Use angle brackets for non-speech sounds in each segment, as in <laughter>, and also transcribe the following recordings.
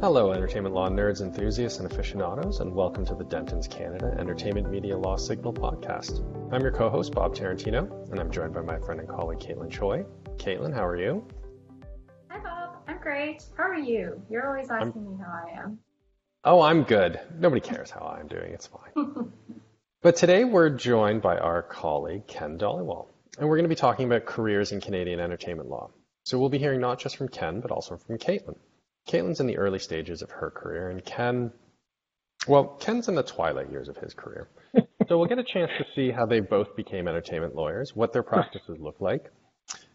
Hello, entertainment law nerds, enthusiasts, and aficionados, and welcome to the Dentons Canada Entertainment Media Law Signal podcast. I'm your co host, Bob Tarantino, and I'm joined by my friend and colleague, Caitlin Choi. Caitlin, how are you? Hi, Bob. I'm great. How are you? You're always asking I'm... me how I am. Oh, I'm good. Nobody cares how I'm doing. It's fine. <laughs> but today we're joined by our colleague, Ken Dhaliwal, and we're going to be talking about careers in Canadian entertainment law. So we'll be hearing not just from Ken, but also from Caitlin. Caitlin's in the early stages of her career, and Ken, well, Ken's in the twilight years of his career. <laughs> so we'll get a chance to see how they both became entertainment lawyers, what their practices look like,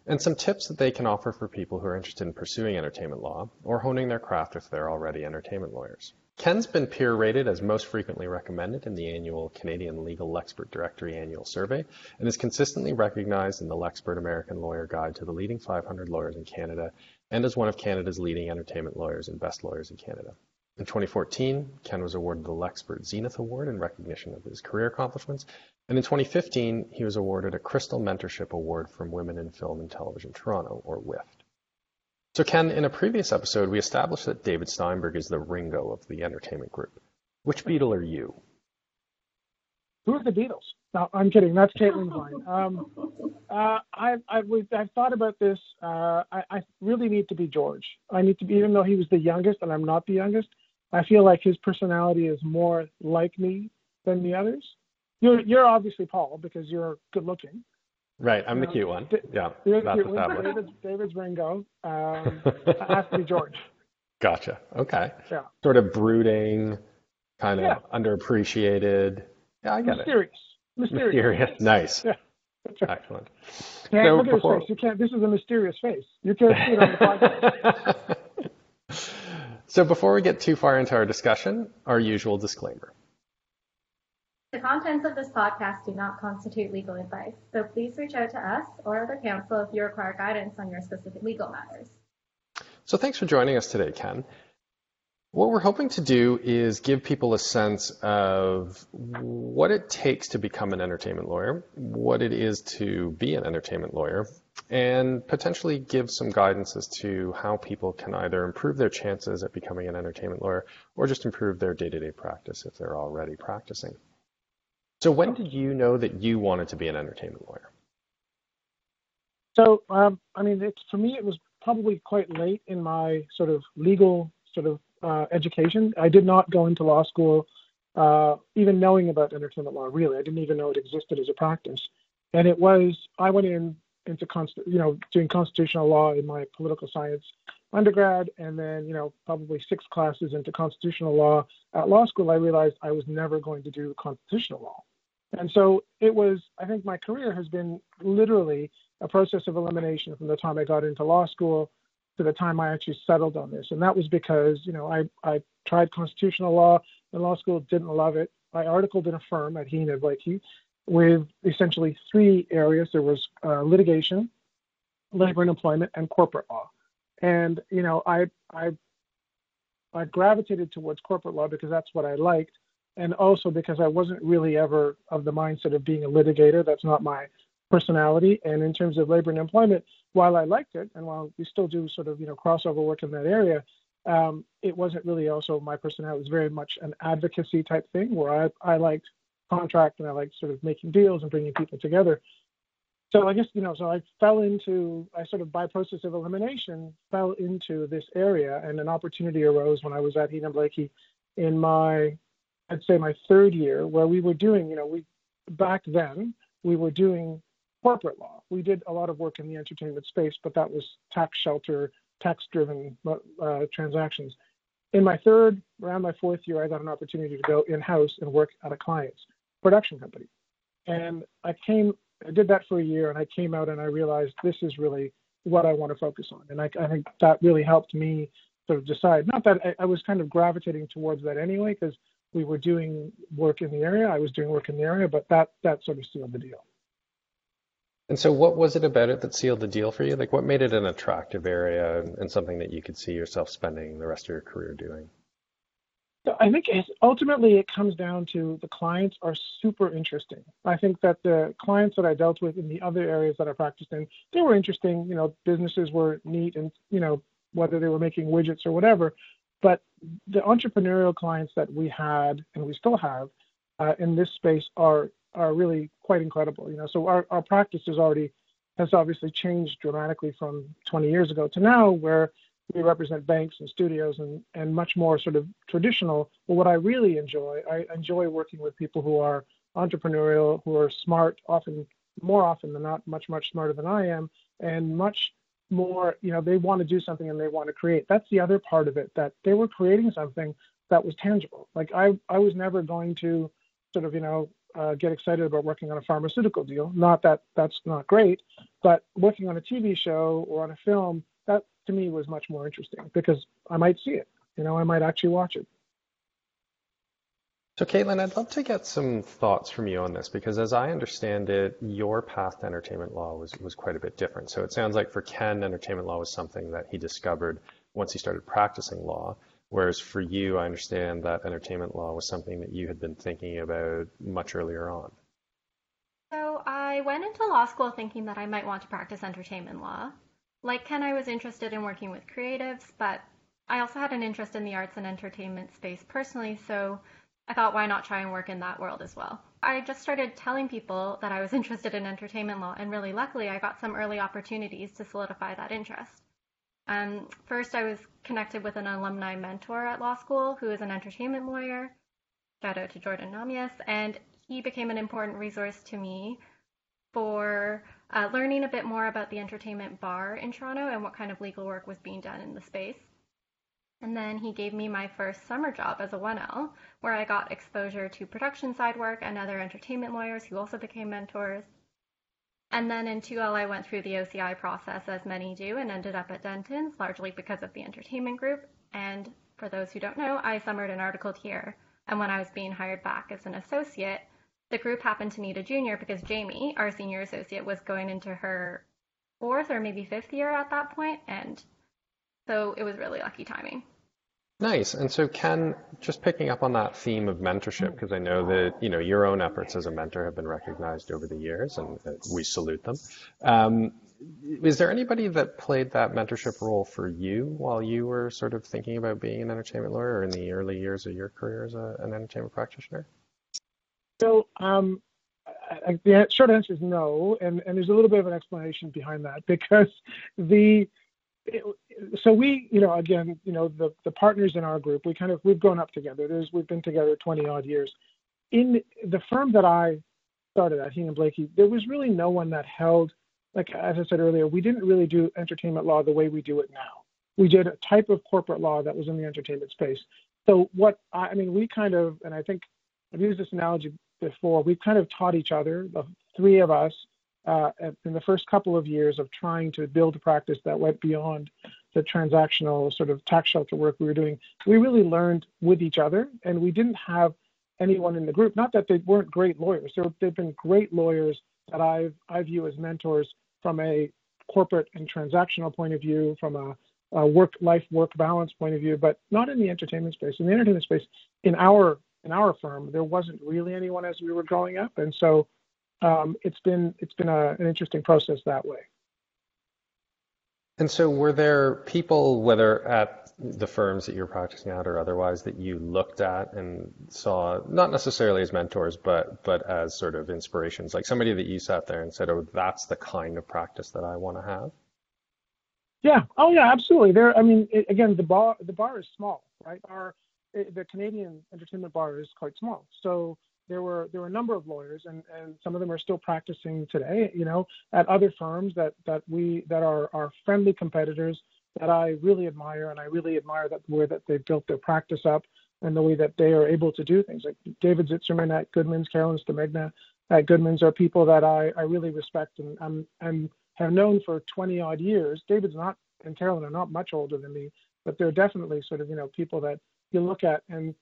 and some tips that they can offer for people who are interested in pursuing entertainment law or honing their craft if they're already entertainment lawyers. Ken's been peer rated as most frequently recommended in the annual Canadian Legal Lexpert Directory annual survey and is consistently recognized in the Lexpert American Lawyer Guide to the leading 500 lawyers in Canada and as one of Canada's leading entertainment lawyers and best lawyers in Canada. In 2014, Ken was awarded the Lexpert Zenith Award in recognition of his career accomplishments, and in 2015, he was awarded a Crystal Mentorship Award from Women in Film and Television Toronto, or WIFT. So Ken, in a previous episode, we established that David Steinberg is the Ringo of the entertainment group. Which Beatle are you? Who are the Beatles? No, I'm kidding. That's Caitlin's line. Um, uh, I've, I've, I've thought about this. Uh, I, I really need to be George. I need to be, even though he was the youngest and I'm not the youngest, I feel like his personality is more like me than the others. You're, you're obviously Paul because you're good looking. Right, I'm the cute one. Yeah, you're that's cute. David's, David's Ringo. Um, <laughs> has to be George. Gotcha. Okay. Yeah. Sort of brooding, kind of yeah. underappreciated. Yeah, I get Mysterious. it. Mysterious. Mysterious. Nice. Yeah. <laughs> Excellent. Can't so look at before... his face. You can't. This is a mysterious face. You can't see it on the podcast. <laughs> so before we get too far into our discussion, our usual disclaimer. The contents of this podcast do not constitute legal advice, so please reach out to us or other counsel if you require guidance on your specific legal matters. So thanks for joining us today, Ken. What we're hoping to do is give people a sense of what it takes to become an entertainment lawyer, what it is to be an entertainment lawyer, and potentially give some guidance as to how people can either improve their chances at becoming an entertainment lawyer or just improve their day to day practice if they're already practicing. So, when did you know that you wanted to be an entertainment lawyer? So, um, I mean, for me, it was probably quite late in my sort of legal sort of uh, education. I did not go into law school uh, even knowing about entertainment law. Really, I didn't even know it existed as a practice. And it was I went in into const- you know doing constitutional law in my political science undergrad, and then you know probably six classes into constitutional law at law school. I realized I was never going to do constitutional law. And so it was, I think my career has been literally a process of elimination from the time I got into law school to the time I actually settled on this. And that was because, you know, I, I tried constitutional law in law school, didn't love it. I articled in a firm at Heenan Blaikie with essentially three areas. There was uh, litigation, labor and employment, and corporate law. And, you know, I, I, I gravitated towards corporate law because that's what I liked. And also because I wasn't really ever of the mindset of being a litigator. That's not my personality. And in terms of labor and employment, while I liked it, and while we still do sort of you know crossover work in that area, um, it wasn't really also my personality. It was very much an advocacy type thing where I, I liked contract and I liked sort of making deals and bringing people together. So I guess you know, so I fell into I sort of by process of elimination fell into this area, and an opportunity arose when I was at Heenan Blaikie in my I'd say my third year, where we were doing you know we back then we were doing corporate law. We did a lot of work in the entertainment space, but that was tax shelter, tax driven uh, transactions. In my third, around my fourth year, I got an opportunity to go in house and work at a client's production company. And I came, I did that for a year, and I came out and I realized this is really what I want to focus on. And I, I think that really helped me sort of decide. Not that I, I was kind of gravitating towards that anyway, because we were doing work in the area. I was doing work in the area, but that that sort of sealed the deal. And so, what was it about it that sealed the deal for you? Like, what made it an attractive area and something that you could see yourself spending the rest of your career doing? So I think ultimately it comes down to the clients are super interesting. I think that the clients that I dealt with in the other areas that I practiced in, they were interesting. You know, businesses were neat, and you know whether they were making widgets or whatever. But the entrepreneurial clients that we had and we still have uh, in this space are are really quite incredible. You know, so our, our practice is already has obviously changed dramatically from 20 years ago to now, where we represent banks and studios and, and much more sort of traditional. But what I really enjoy, I enjoy working with people who are entrepreneurial, who are smart, often more often than not, much, much smarter than I am, and much more, you know, they want to do something and they want to create. That's the other part of it, that they were creating something that was tangible. Like I, I was never going to sort of, you know, uh, get excited about working on a pharmaceutical deal. Not that that's not great, but working on a TV show or on a film, that to me was much more interesting because I might see it. You know, I might actually watch it. So, Caitlin, I'd love to get some thoughts from you on this because, as I understand it, your path to entertainment law was, was quite a bit different. So, it sounds like for Ken, entertainment law was something that he discovered once he started practicing law. Whereas for you, I understand that entertainment law was something that you had been thinking about much earlier on. So, I went into law school thinking that I might want to practice entertainment law. Like Ken, I was interested in working with creatives, but I also had an interest in the arts and entertainment space personally, so I thought, why not try and work in that world as well? I just started telling people that I was <laughs> interested in entertainment law, and really luckily, I got some early opportunities to solidify that interest. Um, first, I was connected with an alumni mentor at law school who is an entertainment lawyer. Shout out to Jordan Namias, and he became an important resource to me for uh, learning a bit more about the entertainment bar in Toronto and what kind of legal work was being done in the space. And then he gave me my first summer job as a 1L, where I got exposure to production side work and other entertainment lawyers who also became mentors. And then in 2L, I went through the OCI process, as many do, and ended up at Dentons, largely because of the entertainment group. And for those who don't know, I summered and articled here. And when I was being hired back as an associate, the group happened to need a junior because Jamie, our senior associate, was going into her fourth or maybe fifth year at that point, and so it was really lucky timing. Nice. And so, Ken, just picking up on that theme of mentorship, because I know that you know your own efforts as a mentor have been recognized over the years, and we salute them. Um, is there anybody that played that mentorship role for you while you were sort of thinking about being an entertainment lawyer, or in the early years of your career as a, an entertainment practitioner? So, um, I, the short answer is no, and, and there's a little bit of an explanation behind that because the so we, you know, again, you know, the the partners in our group, we kind of we've grown up together. There's we've been together 20 odd years. In the firm that I started at, Heenan Blaikie, there was really no one that held, like as I said earlier, we didn't really do entertainment law the way we do it now. We did a type of corporate law that was in the entertainment space. So what I, I mean, we kind of, and I think I've used this analogy before. We kind of taught each other, the three of us, uh, in the first couple of years of trying to build a practice that went beyond the transactional sort of tax shelter work we were doing, we really learned with each other, and we didn't have anyone in the group. Not that they weren't great lawyers; there, they've been great lawyers that I I view as mentors from a corporate and transactional point of view, from a, a work life work balance point of view, but not in the entertainment space. In the entertainment space, in our in our firm, there wasn't really anyone as we were growing up, and so um, it's been it's been a, an interesting process that way. And so, were there people, whether at the firms that you're practicing at or otherwise, that you looked at and saw not necessarily as mentors, but but as sort of inspirations, like somebody that you sat there and said, "Oh, that's the kind of practice that I want to have." Yeah. Oh, yeah. Absolutely. There. I mean, it, again, the bar the bar is small, right? Our eh, the Canadian entertainment bar is quite small, so there were there were a number of lawyers and, and some of them are still practicing today you know at other firms that that we that are are friendly competitors that I really admire and I really admire that the way that they've built their practice up and the way that they are able to do things. Like David Zitzerman at Goodman's Carolyn Stamegna at Goodman's are people that I, I really respect and I'm, and have known for 20 odd years. David's not and Carolyn are not much older than me but they're definitely sort of you know people that you look at and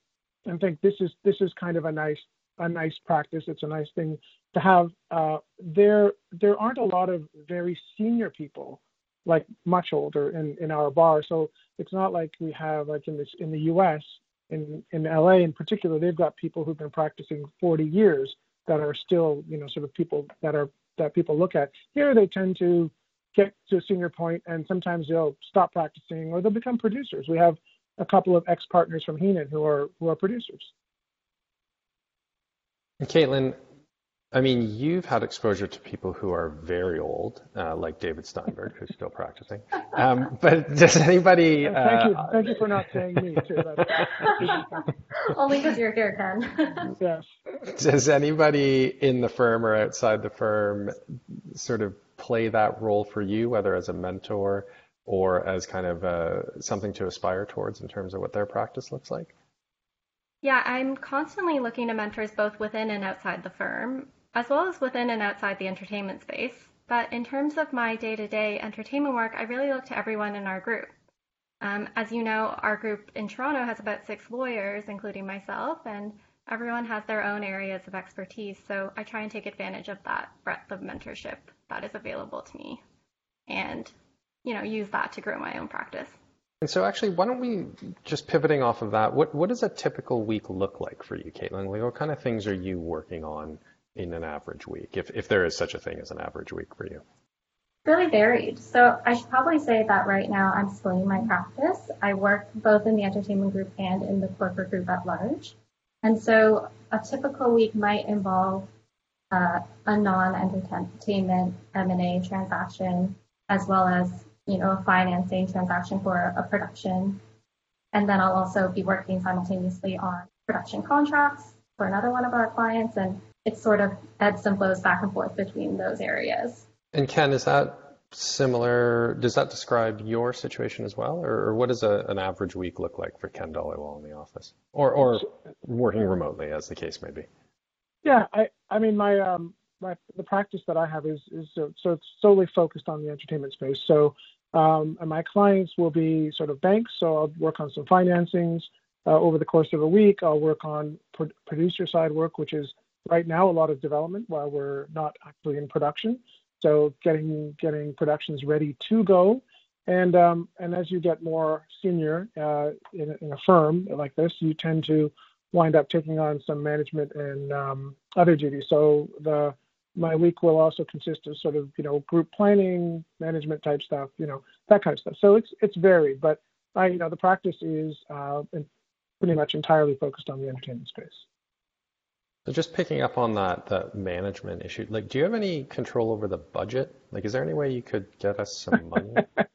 and think this is this is kind of a nice a nice practice. It's a nice thing to have. Uh, there there aren't a lot of very senior people, like much older in, in our bar. So it's not like we have like in this in the U.S. in in L.A. in particular, they've got people who've been practicing 40 years that are still you know sort of people that are that people look at. Here they tend to get to a senior point and sometimes they'll stop practicing or they'll become producers. We have a couple of ex partners from Heenan who are who are producers. And Caitlin, I mean, you've had exposure to people who are very old, uh, like David Steinberg, who's still practicing. Um, but does anybody? Uh, thank you, thank you for not saying me too. <laughs> Only because you're here, Ken. <laughs> yes. Does anybody in the firm or outside the firm sort of play that role for you, whether as a mentor or as kind of uh, something to aspire towards in terms of what their practice looks like? Yeah, I'm constantly looking to mentors both within and outside the firm as well as within and outside the entertainment space. But in terms of my day to day entertainment work, I really look to everyone in our group. Um, as you know, our group in Toronto has about six lawyers, including myself, and everyone has their own areas of expertise. So I try and take advantage of that breadth of mentorship that is available to me and, you know, use that to grow my own practice. And so actually, why don't we just pivoting off of that, what, what does a typical week look like for you, Caitlin? Like, what kind of things are you working on in an average week, if, if there is such a thing as an average week for you? Really varied. So I should probably say that right now I'm splitting my practice. I work both in the entertainment group and in the corporate group at large. And so a typical week might involve uh, a non-entertainment M&A transaction, as well as you know a financing transaction for a production. And then I'll also be working simultaneously on production contracts for another one of our clients and it sort of ebbs and flows back and forth between those areas. And Ken, is that similar? Does that describe your situation as well, or, or what does a, an average week look like for Ken Dhaliwal in the office, or or working remotely, as the case may be? Yeah, I I mean my um my the practice that I have is is uh, so it's solely focused on the entertainment space. So um, and my clients will be sort of banks, so I'll work on some financings uh, over the course of a week. I'll work on pro- producer side work, which is right now a lot of development while we're not actually in production. So getting getting productions ready to go, and um, and as you get more senior uh, in, in, a firm like this, you tend to wind up taking on some management and um, other duties. So the my week will also consist of sort of you know group planning, management type stuff, you know that kind of stuff. So it's it's varied, but I you know the practice is uh, pretty much entirely focused on the entertainment space. So just picking up on that, that management issue, like, do you have any control over the budget? Like, is there any way you could get us some money? <laughs>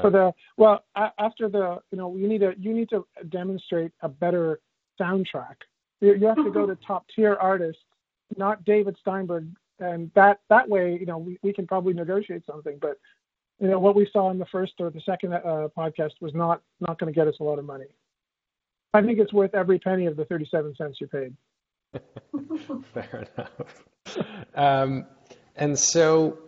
For the well, after the you know you need to you need to demonstrate a better soundtrack. You, you have to go to top tier artists, not David Steinberg, and that that way you know we, we can probably negotiate something. But you know what we saw in the first or the second uh, podcast was not not going to get us a lot of money. I think it's worth every penny of the 37 cents you paid. <laughs> Fair enough. Um, and so,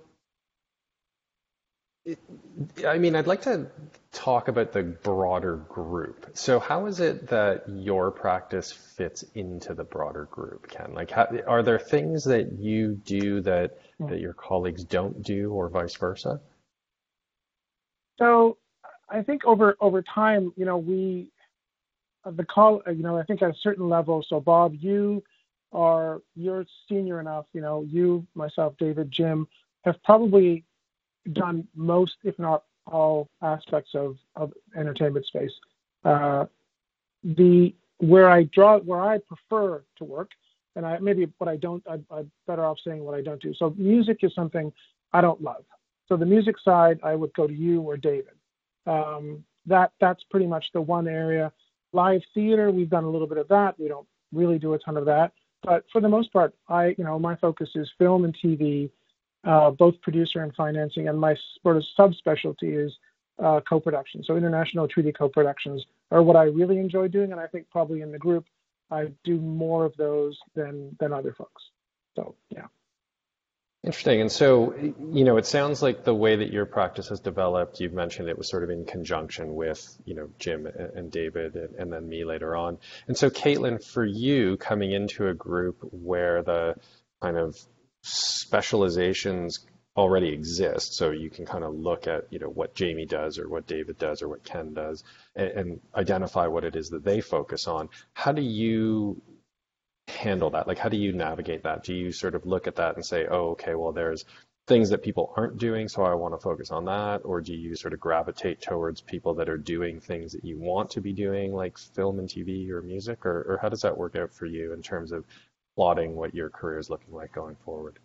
I mean, I'd like to talk about the broader group. So, how is it that your practice fits into the broader group, Ken? Like, how, are there things that you do that hmm. that your colleagues don't do, or vice versa? So, I think over over time, you know, we uh, the call, uh, you know, I think at a certain level. So, Bob, you are you're senior enough, you know, you, myself, David, Jim, have probably done most, if not all, aspects of, of entertainment space. Uh, the where I draw, where I prefer to work, and I maybe what I don't, I, I'm better off saying what I don't do. So music is something I don't love. So the music side, I would go to you or David. Um, that that's pretty much the one area. Live theater, we've done a little bit of that. We don't really do a ton of that. But for the most part, I, you know, my focus is film and TV, uh, both producer and financing, and my sort of subspecialty is uh, co-production. So international treaty co-productions are what I really enjoy doing, and I think probably in the group I do more of those than than other folks. So yeah. Interesting. And so, you know, it sounds like the way that your practice has developed, you've mentioned it was sort of in conjunction with, you know, Jim and David and, and then me later on. And so, Caitlin, for you coming into a group where the kind of specializations already exist, so you can kind of look at, you know, what Jamie does or what David does or what Ken does and, and identify what it is that they focus on. How do you handle that? Like, how do you navigate that? Do you sort of look at that and say, oh, okay, well, there's things that people aren't doing, so I want to focus on that? Or do you sort of gravitate towards people that are doing things that you want to be doing, like film and TV or music? Or, or how does that work out for you in terms of plotting what your career is looking like going forward?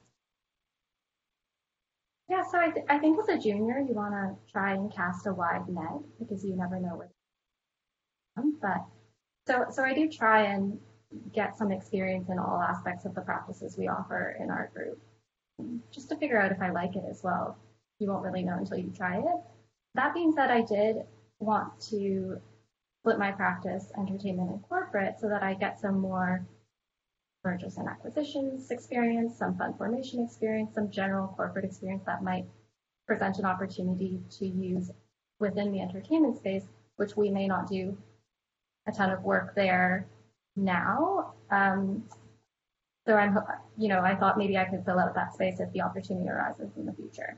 Yeah, so I, th- I think as a junior, you want to try and cast a wide net because you never know where. But so so I do try and get some experience in all aspects of the practices we offer in our group, just to figure out if I like it as well. You won't really know until you try it. That being said, I did want to split my practice, entertainment and corporate, so that I get some more mergers and acquisitions experience, some fund formation experience, some general corporate experience that might present an opportunity to use within the entertainment space, which we may not do a ton of work there now. Um, so I'm, you know, I thought maybe I could fill out that space if the opportunity arises in the future.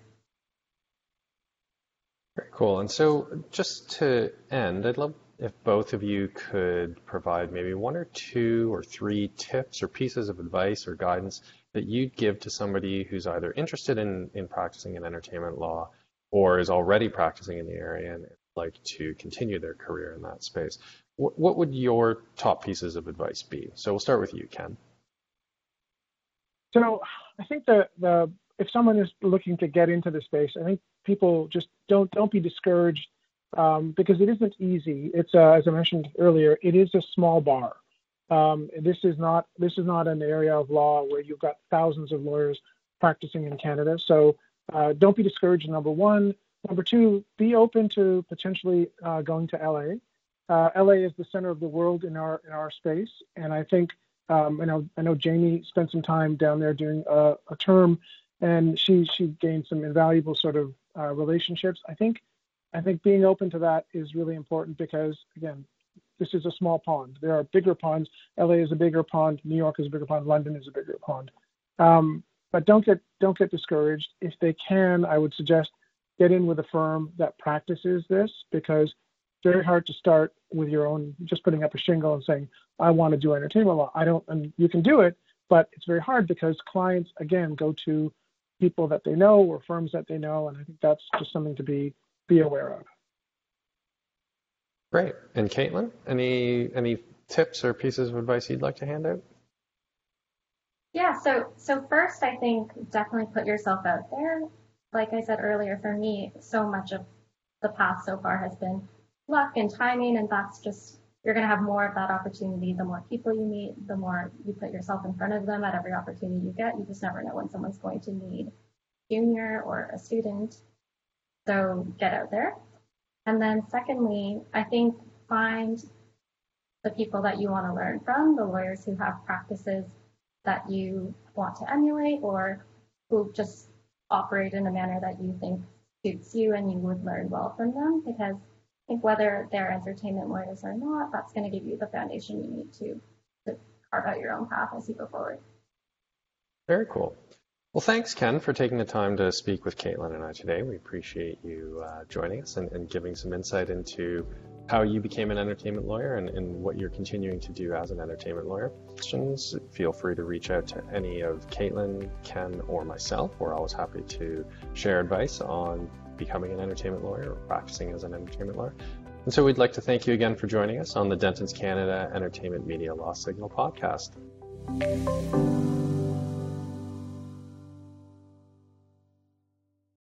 Very cool. And so just to end, I'd love if both of you could provide maybe one or two or three tips or pieces of advice or guidance that you'd give to somebody who's either interested in, in practicing in entertainment law or is already practicing in the area and like to continue their career in that space. What, what would your top pieces of advice be? So we'll start with you, Ken. So I think that the if someone is looking to get into the space, I think people just don't don't be discouraged um, because it isn't easy. It's uh, as I mentioned earlier, it is a small bar. Um, this is not this is not an area of law where you've got thousands of lawyers practicing in Canada. So uh, don't be discouraged. Number one. Number two, be open to potentially uh, going to LA. Uh, LA is the center of the world in our in our space, and I think um, I know I know Jamie spent some time down there doing a, a term, and she she gained some invaluable sort of uh, relationships. I think I think being open to that is really important because, again, this is a small pond. There are bigger ponds. LA is a bigger pond. New York is a bigger pond. London is a bigger pond. Um, but don't get don't get discouraged. If they can, I would suggest get in with a firm that practices this because it's very hard to start with your own just putting up a shingle and saying I want to do entertainment law. I don't, and you can do it, but it's very hard because clients again go to people that they know or firms that they know, and I think that's just something to be be aware of. Great. And Caitlin, any any tips or pieces of advice you'd like to hand out? Yeah, so so first I think definitely put yourself out there. Like I said earlier, for me, so much of the path so far has been luck and timing, and that's just you're going to have more of that opportunity the more people you meet, the more you put yourself in front of them at every opportunity you get. You just never know when someone's going to need junior or a student so get out there. And then secondly, I think find the people that you want to learn from, the lawyers who have practices that you want to emulate or who just operate in a manner that you think suits you and you would learn well from them because I think whether they're entertainment lawyers or not, that's going to give you the foundation you need to, to carve out your own path as you go forward. Very cool. Well, thanks, Ken, for taking the time to speak with Caitlin and I today. We appreciate you uh, joining us and, and, giving some insight into how you became an entertainment lawyer and, and, what you're continuing to do as an entertainment lawyer. Questions, feel free to reach out to any of Caitlin, Ken, or myself. We're always happy to share advice on becoming an entertainment lawyer or practicing as an entertainment lawyer. And so we'd like to thank you again for joining us on the Dentons Canada Entertainment Media Law Signal podcast.